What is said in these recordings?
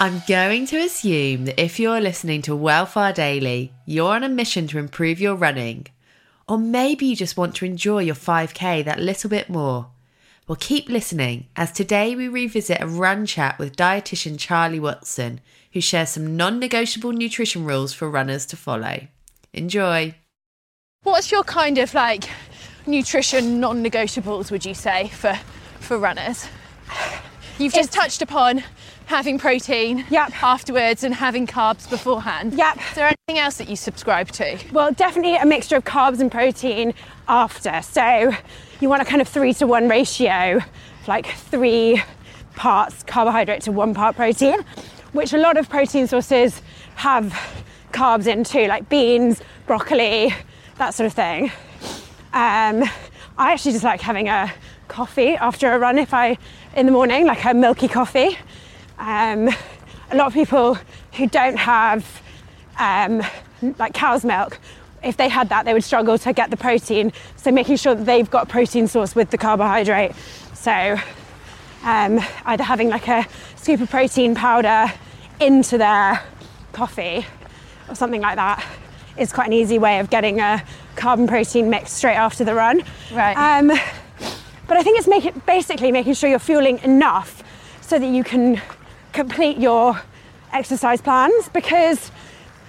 I'm going to assume that if you're listening to Wellfar Daily, you're on a mission to improve your running. Or maybe you just want to enjoy your 5k that little bit more. Well, keep listening as today we revisit a run chat with dietitian Charlie Watson, who shares some non negotiable nutrition rules for runners to follow. Enjoy. What's your kind of like nutrition non negotiables, would you say, for, for runners? You've just touched upon having protein Yep. afterwards and having carbs beforehand. Yep. Is there anything else that you subscribe to? Well, definitely a mixture of carbs and protein after. So you want a kind of three to one ratio, like three parts carbohydrate to one part protein, which a lot of protein sources have carbs in too, like beans, broccoli, that sort of thing. Um, I actually just like having a coffee after a run if I in the morning, like a milky coffee. Um, a lot of people who don't have um, like cow's milk, if they had that, they would struggle to get the protein. So making sure that they've got protein source with the carbohydrate. So um, either having like a scoop of protein powder into their coffee or something like that is quite an easy way of getting a carbon protein mix straight after the run. Right. Um, but I think it's make it, basically making sure you're fueling enough so that you can complete your exercise plans because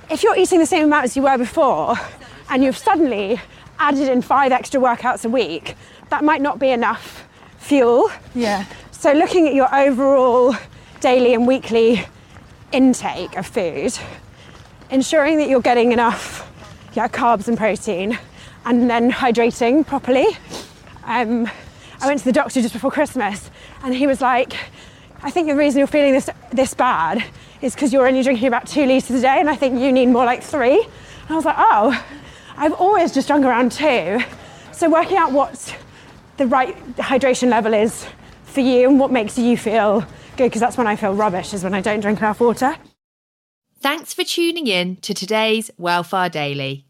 if you're eating the same amount as you were before and you've suddenly added in five extra workouts a week, that might not be enough fuel. Yeah. So, looking at your overall daily and weekly intake of food, ensuring that you're getting enough yeah, carbs and protein, and then hydrating properly. Um, I went to the doctor just before Christmas, and he was like, "I think the reason you're feeling this this bad is because you're only drinking about two liters a day, and I think you need more like three. And I was like, "Oh, I've always just drunk around two. So working out what the right hydration level is for you and what makes you feel good, because that's when I feel rubbish, is when I don't drink enough water. Thanks for tuning in to today's Wellfar Daily.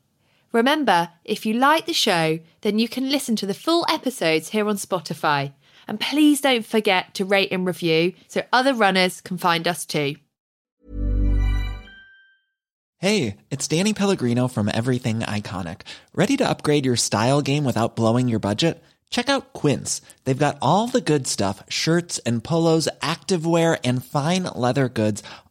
Remember, if you like the show, then you can listen to the full episodes here on Spotify. And please don't forget to rate and review so other runners can find us too. Hey, it's Danny Pellegrino from Everything Iconic. Ready to upgrade your style game without blowing your budget? Check out Quince. They've got all the good stuff shirts and polos, activewear, and fine leather goods,